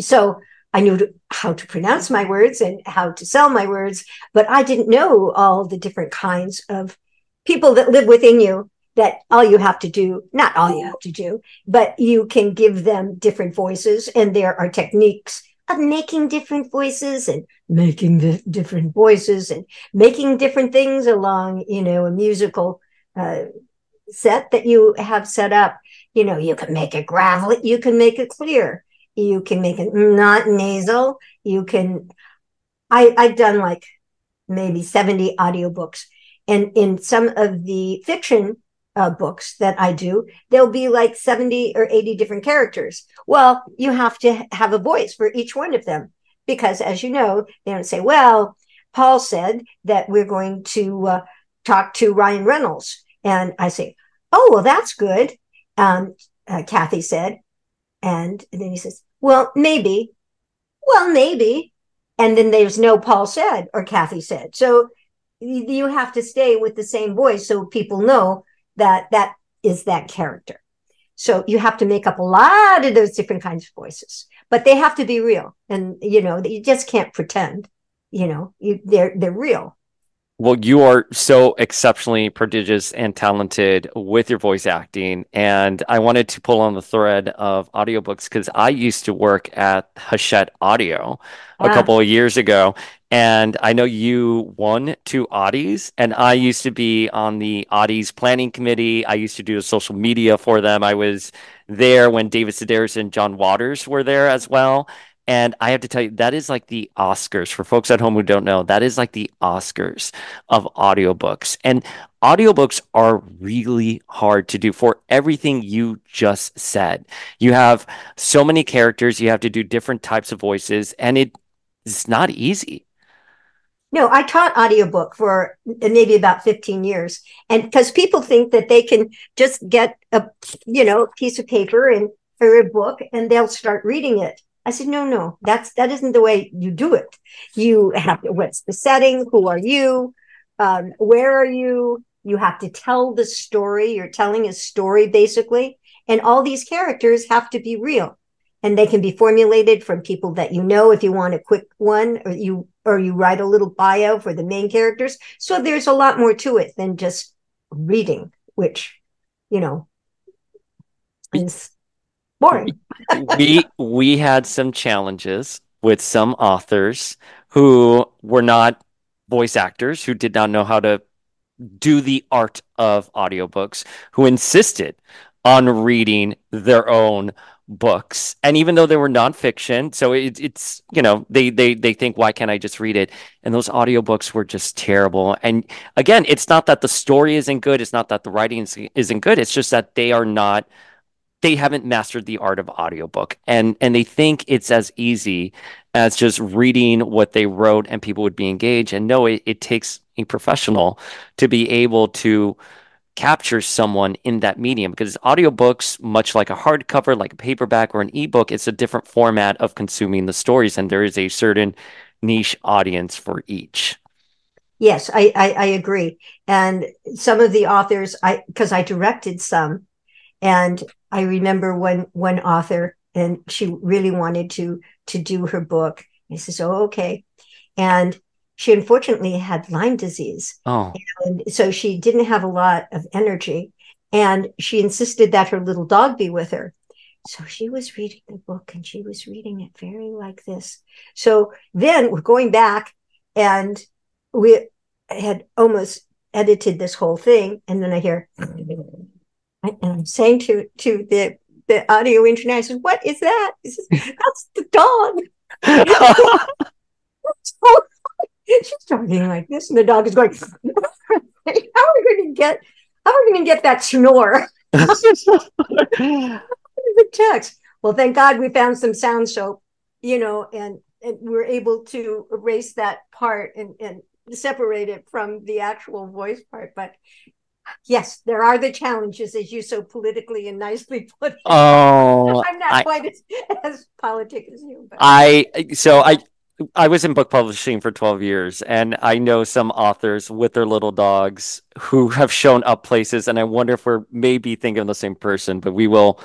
So I knew how to pronounce my words and how to sell my words, but I didn't know all the different kinds of people that live within you that all you have to do, not all you have to do, but you can give them different voices. And there are techniques of making different voices and making the different voices and making different things along, you know, a musical uh, set that you have set up. You know, you can make it gravelly, you can make it clear, you can make it not nasal, you can. I, I've done like maybe 70 audiobooks. And in some of the fiction uh, books that I do, there'll be like 70 or 80 different characters. Well, you have to have a voice for each one of them because, as you know, they don't say, well, Paul said that we're going to uh, talk to Ryan Reynolds. And I say, oh, well, that's good. Um, uh, Kathy said. And then he says, well, maybe. Well, maybe. And then there's no Paul said or Kathy said. So you have to stay with the same voice so people know that that is that character. So you have to make up a lot of those different kinds of voices, but they have to be real. And you know, you just can't pretend. You know, you, they're they're real. Well, you are so exceptionally prodigious and talented with your voice acting. And I wanted to pull on the thread of audiobooks because I used to work at Hachette Audio a couple of years ago. And I know you won two Audies, and I used to be on the Audies planning committee. I used to do social media for them. I was there when David Sedaris and John Waters were there as well. And I have to tell you, that is like the Oscars for folks at home who don't know. That is like the Oscars of audiobooks. And audiobooks are really hard to do for everything you just said. You have so many characters, you have to do different types of voices, and it's not easy. No, I taught audiobook for maybe about 15 years. And because people think that they can just get a, you know, piece of paper and or a book and they'll start reading it. I said, no, no, that's, that isn't the way you do it. You have to, what's the setting? Who are you? Um, where are you? You have to tell the story. You're telling a story basically. And all these characters have to be real and they can be formulated from people that you know if you want a quick one or you or you write a little bio for the main characters so there's a lot more to it than just reading which you know is we we had some challenges with some authors who were not voice actors who did not know how to do the art of audiobooks who insisted on reading their own books. And even though they were nonfiction so it, it's you know they they they think why can't i just read it? And those audiobooks were just terrible. And again it's not that the story isn't good it's not that the writing isn't good it's just that they are not they haven't mastered the art of audiobook. And and they think it's as easy as just reading what they wrote and people would be engaged. And no it, it takes a professional to be able to capture someone in that medium because audiobooks much like a hardcover like a paperback or an ebook it's a different format of consuming the stories and there is a certain niche audience for each. Yes i i, I agree. And some of the authors i because i directed some and I remember one one author, and she really wanted to to do her book. I says, "Oh, okay," and she unfortunately had Lyme disease. Oh, and so she didn't have a lot of energy, and she insisted that her little dog be with her. So she was reading the book, and she was reading it very like this. So then we're going back, and we had almost edited this whole thing, and then I hear, and I'm saying to to the the audio engineer, I said, "What is that?" He says, "That's the dog." she's talking like this, and the dog is going, "How are we going to get? How are we going to get that snore?" the text. Well, thank God we found some sound soap, you know, and and we're able to erase that part and and separate it from the actual voice part. But yes, there are the challenges, as you so politically and nicely put it. Oh, I'm not I- quite as, as politic as you, but I so I I was in book publishing for 12 years and I know some authors with their little dogs who have shown up places and I wonder if we're maybe thinking of the same person, but we will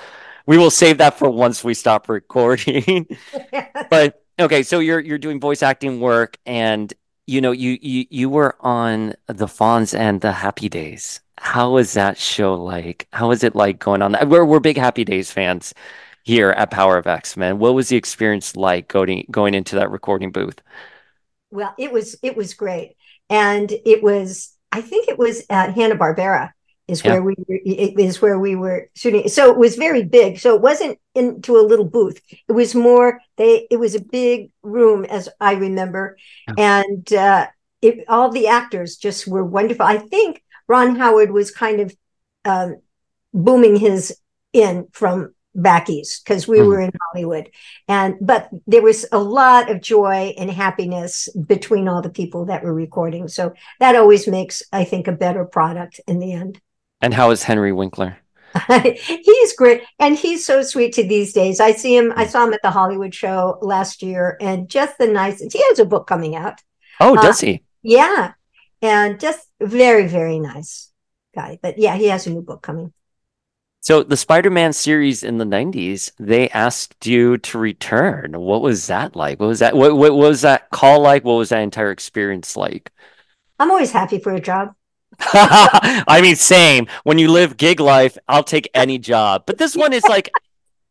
we will save that for once we stop recording. but okay, so you're you're doing voice acting work and you know you you you were on the Fonz and the Happy Days. How was that show like? How was it like going on that? We're we're big Happy Days fans here at Power of X, man. What was the experience like going going into that recording booth? well, it was it was great, and it was I think it was at Hanna Barbera is Yeah. where we were, is where we were shooting. So it was very big. So it wasn't into a little booth. It was more they. It was a big room, as I remember, Yeah. and uh, it, all the actors just were wonderful. I think Ron Howard was kind of um, booming his in from back east because we Mhm. were in Hollywood, and but there was a lot of joy and happiness between all the people that were recording. So that always makes, I think, a better product in the end. And how is Henry Winkler? he's great and he's so sweet to these days i see him i saw him at the hollywood show last year and just the nicest he has a book coming out Oh, Uh, does he? yeah and just very very nice guy but yeah he has a new book coming So the Spider-Man series in the 90s, they asked you to return. What was that like? What was that what, what was that call like? What was that entire experience like? i'm always happy for a job I mean, same. When you live gig life, I'll take any job. But this one is like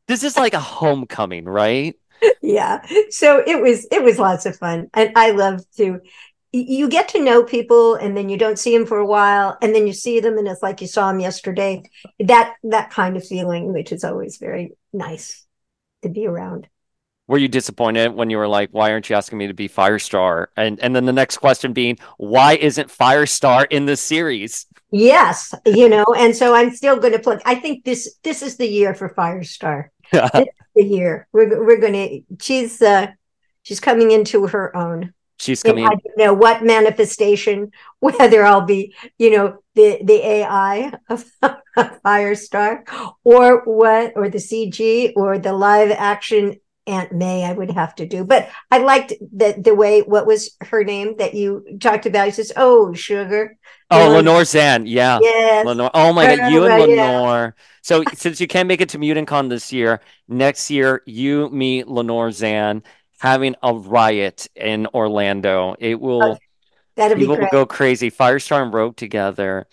this is like a homecoming, right? yeah so it was it was lots of fun and i love to you get to know people and then you don't see them for a while and then you see them and it's like you saw them yesterday. That that kind of feeling which is always very nice to be around. Were you disappointed when you were like, why aren't you asking me to be Firestar? And and then the next question being, why isn't Firestar in the series? yes you know and so i'm still going to plug i think this this is the year for firestar. The year. We're, we're going to she's uh she's coming into her own She's coming I don't know what manifestation, whether I'll be, you know, the the AI of Firestar, or what, or the CG, or the live action Aunt May. I would have to do, but I liked the the way. What was her name that you talked about? He says, "Oh, sugar." Oh, Yeah. Lenore Zann. Yeah. Yes. Lenore. Oh my God, you and Right, yeah. Lenore. So since you can't make it to MutantCon this year, next year you meet Lenore Zann having a riot in Orlando. It will oh, That'd be people will great. go crazy. Firestar and Rogue together.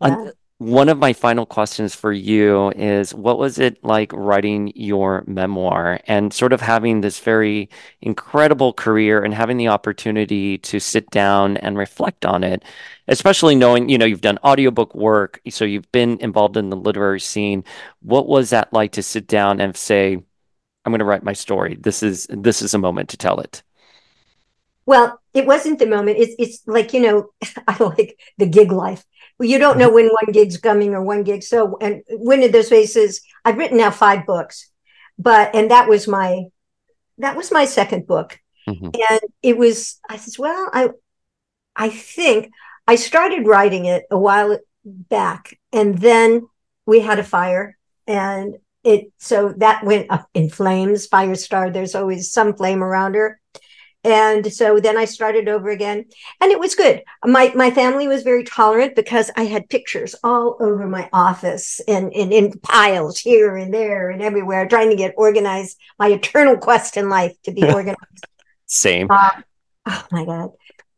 Yeah. One of my final questions for you is what was it like writing your memoir and sort of having this very incredible career and having the opportunity to sit down and reflect on it, especially knowing, you know, you've done audiobook work, so you've been involved in the literary scene. What was that like to sit down and say, I'm going to write my story. This is this is a moment to tell it. Well, it wasn't the moment. It's it's like you know, I like the gig life. Well, you don't know when one gig's coming or one gig. So, and when of those faces, I've written now five books, but and that was my that was my second book, Mhm. and it was. I said, well, I I think I started writing it a while back, and then we had a fire, and it so that went up in flames. Firestar, there's always some flame around her. and so then I started over again, and it was good. My my family was very tolerant because I had pictures all over my office and, in piles here and there and everywhere, trying to get organized. My eternal quest in life to be organized. Same. Uh, oh my god!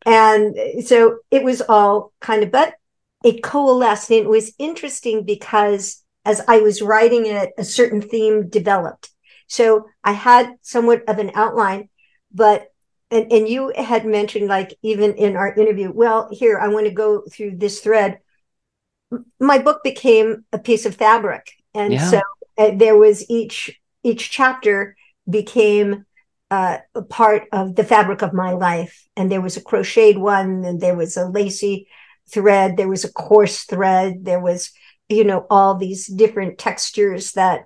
And so it was all kind of, but it coalesced. And it was interesting because as I was writing it, a certain theme developed. So I had somewhat of an outline, but and, and you had mentioned like even in our interview well here i want to go through this thread my book became a piece of fabric and yeah. so uh, there was each each chapter became uh, a part of the fabric of my life and there was a crocheted one and there was a lacy thread there was a coarse thread there was you know all these different textures that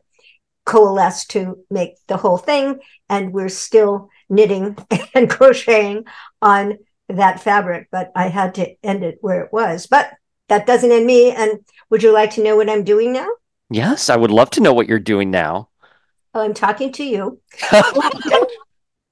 coalesce to make the whole thing and we're still knitting and crocheting on that fabric, but I had to end it where it was. But that doesn't end me. And would you like to know what I'm doing now? Yes, I would love to know what you're doing now. Well, I'm talking to you.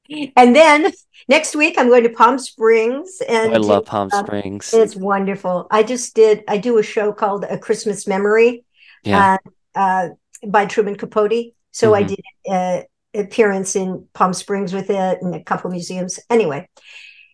and then next week I'm going to Palm Springs and I love Palm uh, Springs. It's wonderful. I just did I do a show called A Christmas Memory yeah. uh, uh, by Truman Capote. So mm-hmm. I did an appearance in Palm Springs with it and a couple museums. Anyway,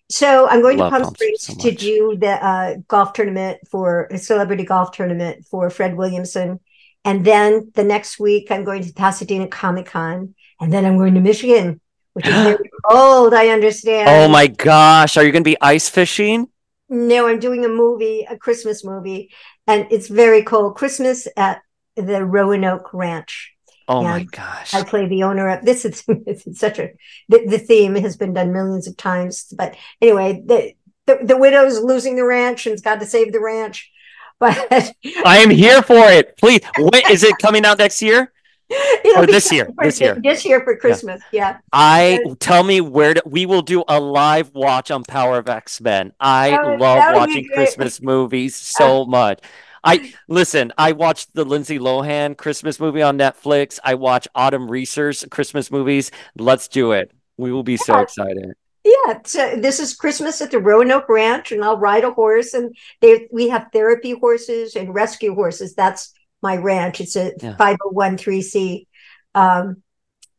so I'm going Love to Palm, Palm Springs so to do the uh, golf tournament for a celebrity golf tournament for Fred Williamson. And then the next week, I'm going to Pasadena Comic Con. And then I'm going to Michigan, which is very cold, I understand. Oh my gosh. Are you going to be ice fishing? No, I'm doing a movie, a Christmas movie, and it's very cold. Christmas at the Roanoke Ranch. Oh my gosh. I play the owner of this is such a the, the, theme has been done millions of times. But anyway, the, the, the widow's losing the ranch and's got to save the ranch. But I am here for it. Please. When, is it coming out next year? or this year for, this year this year for christmas yeah, yeah. i tell me where to, we will do a live watch on power of x-men i oh, love watching christmas movies so uh, much I listen. I watched the Lindsay Lohan Christmas movie on Netflix. I watch Autumn Reeser's Christmas movies. Let's do it. We will be so excited. Yeah, so this is Christmas at the Roanoke Ranch, and I'll ride a horse. And they we have therapy horses and rescue horses. That's my ranch. It's a five hundred oh one three c um,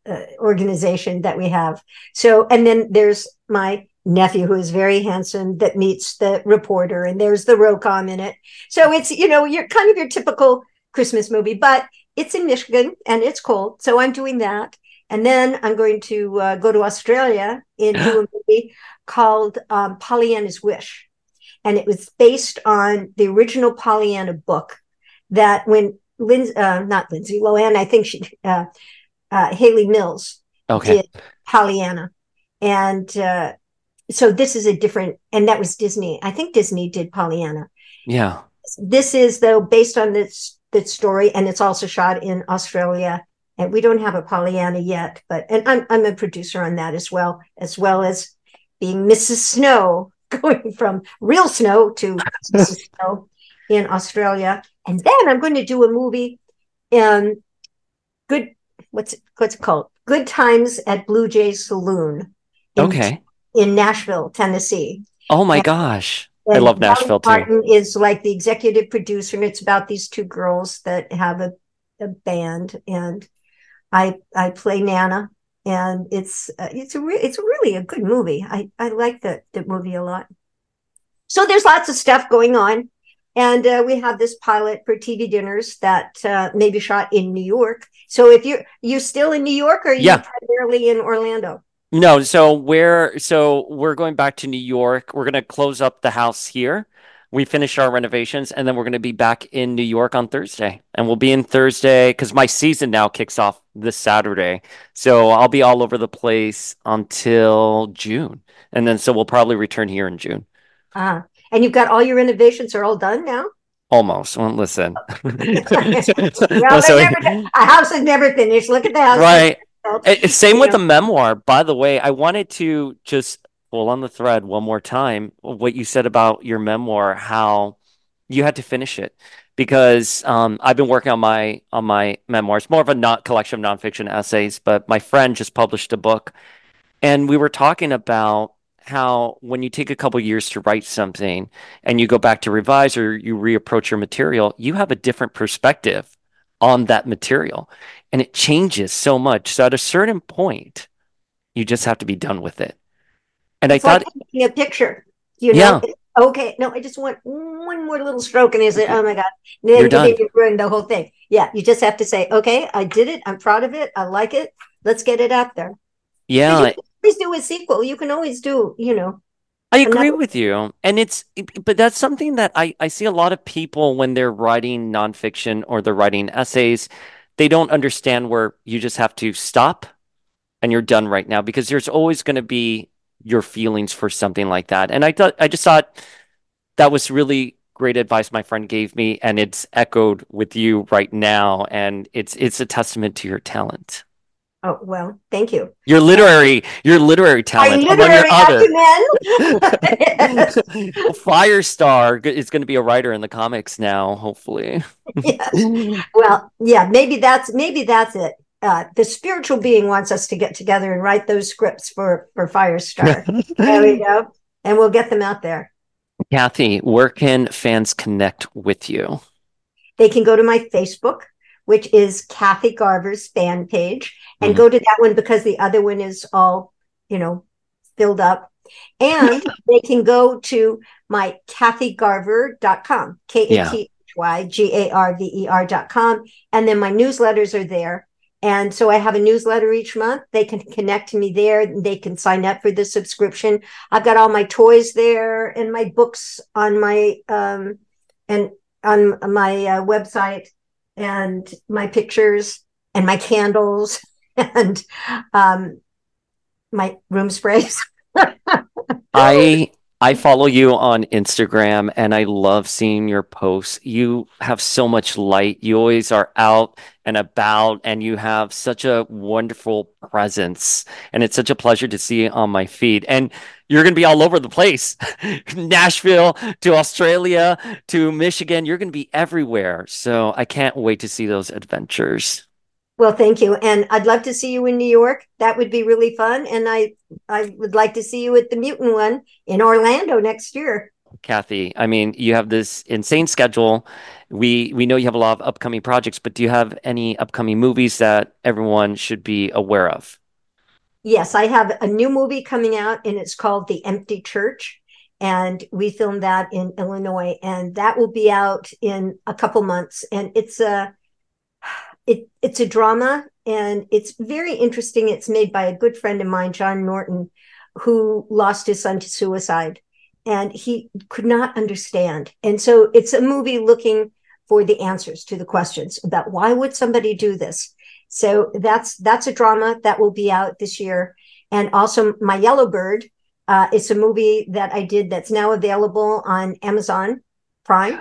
uh, organization that we have. So, and then there's my nephew who is very handsome that meets the reporter and there's the rom-com in it so it's you know you're kind of your typical christmas movie but it's in michigan and it's cold so i'm doing that and then i'm going to uh, go to australia and do a movie called um, pollyanna's wish and it was based on the original pollyanna book that when Lin- uh, not lindsay lohan i think she uh, uh hayley mills okay. did pollyanna. And uh, so this is a different and that was disney. I think disney did pollyanna. Yeah. This is though based on this this story and it's also shot in australia. And we don't have a pollyanna yet but and i'm, I'm a producer on that as well as well as being mrs snow going from real snow to mrs snow in australia and then i'm going to do a movie in good what's it, what's it called good times at blue jay saloon okay in Nashville, Tennessee. Oh my and, gosh. I love Nashville Martin too. Is like the executive producer, and it's about these two girls that have a, a band, and I I play Nana, and it's uh, it's a re- it's really a good movie. I I like that that movie a lot. So there's lots of stuff going on, and uh, we have this pilot for TV dinners that uh, may be shot in New York. So if you're you still in New York, or yeah. primarily in Orlando? No, so we're so we're going back to New York. We're gonna close up the house here. We finish our renovations, and then we're gonna be back in New York on Thursday. And we'll be in Thursday because my season now kicks off this Saturday. So I'll be all over the place until June, and then so we'll probably return here in June. Ah, and you've got all your renovations are all done now. Almost. Well, listen. well, so, never, a house is never finished. Look at the house. Right. Same with the memoir. By the way, I wanted to just pull on the thread one more time what you said about your memoir, how you had to finish it because um, I've been working on my on my memoirs, more of a not collection of nonfiction essays. But my friend just published a book, And we were talking about how when you take a couple years to write something and you go back to revise or you reapproach your material, you have a different perspective on that material and it changes so much. So at a certain point, you just have to be done with it. And it's I thought taking a picture, you know. Yeah. Okay, no, I just want one more little stroke, and is it? Oh my god, then You're done. you ruined the whole thing. Yeah, you just have to say, okay, I did it. I'm proud of it. I like it. Let's get it out there. Yeah, always do a sequel. You can always do, you know. I agree another- with you. And it's, but that's something that I, I see a lot of people when they're writing nonfiction or they're writing essays, they don't understand where you just have to stop and you're done right now because there's always going to be your feelings for something like that. And I thought, I just thought that was really great advice my friend gave me and it's echoed with you right now and it's it's a testament to your talent Oh well, thank you. Your literary, your literary talent. My literary your other. Firestar is going to be a writer in the comics now, hopefully. yes. Well, yeah, maybe that's maybe that's it. Uh, the spiritual being wants us to get together and write those scripts for for Firestar. there we go, and we'll get them out there. Kathy, where can fans connect with you? They can go to my Facebook which is Kathy Garver's fan page, and mm-hmm. go to that one because the other one is all, you know, filled up. And they can go to my kathygarver.com, K A T H Y G A R V E R.com. And then my newsletters are there. And so I have a newsletter each month. They can connect to me there. They can sign up for the subscription. I've got all my toys there and my books on my um and on my uh, website and my pictures and my candles and um, my room sprays. I I follow you on Instagram and I love seeing your posts. You have so much light. You always are out and about and you have such a wonderful presence. And it's such a pleasure to see on my feed. And you're going to be all over the place Nashville to Australia to Michigan. You're going to be everywhere. So I can't wait to see those adventures. Well, thank you. And I'd love to see you in New York. That would be really fun. And I I would like to see you at the Mutant one in Orlando next year. Kathy, I mean, you have this insane schedule. We we know you have a lot of upcoming projects, but do you have any upcoming movies that everyone should be aware of? Yes, I have a new movie coming out and it's called The Empty Church and we filmed that in Illinois and that will be out in a couple months and it's a it it's a drama and it's very interesting. It's made by a good friend of mine, John Norton, who lost his son to suicide and he could not understand. And so it's a movie looking for the answers to the questions about why would somebody do this? So that's that's a drama that will be out this year. And also my Yellow Bird, uh, it's a movie that I did that's now available on Amazon Prime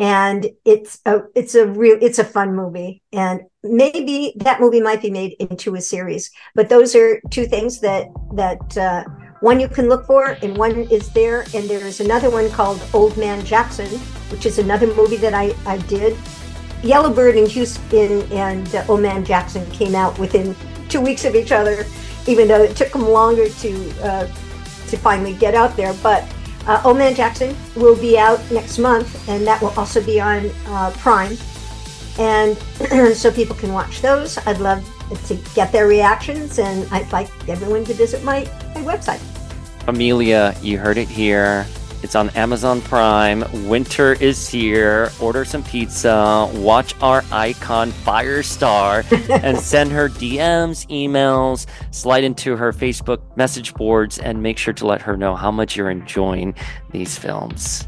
and it's a it's a real it's a fun movie. And maybe that movie might be made into a series but those are two things that that uh, one you can look for and one is there. And there is another one called old man jackson which is another movie that i i did. Yellowbird and houston and uh, old man jackson came out within two weeks of each other even though it took them longer to uh, to finally get out there. But uh, Old Man Jackson will be out next month, and that will also be on uh, Prime. And so people can watch those. I'd love to get their reactions, and I'd like everyone to visit my, my website. Amelia, you heard it here. It's on Amazon Prime. Winter is here. Order some pizza. Watch our icon Firestar and send her DMs, emails, slide into her Facebook message boards, and make sure to let her know how much you're enjoying these films.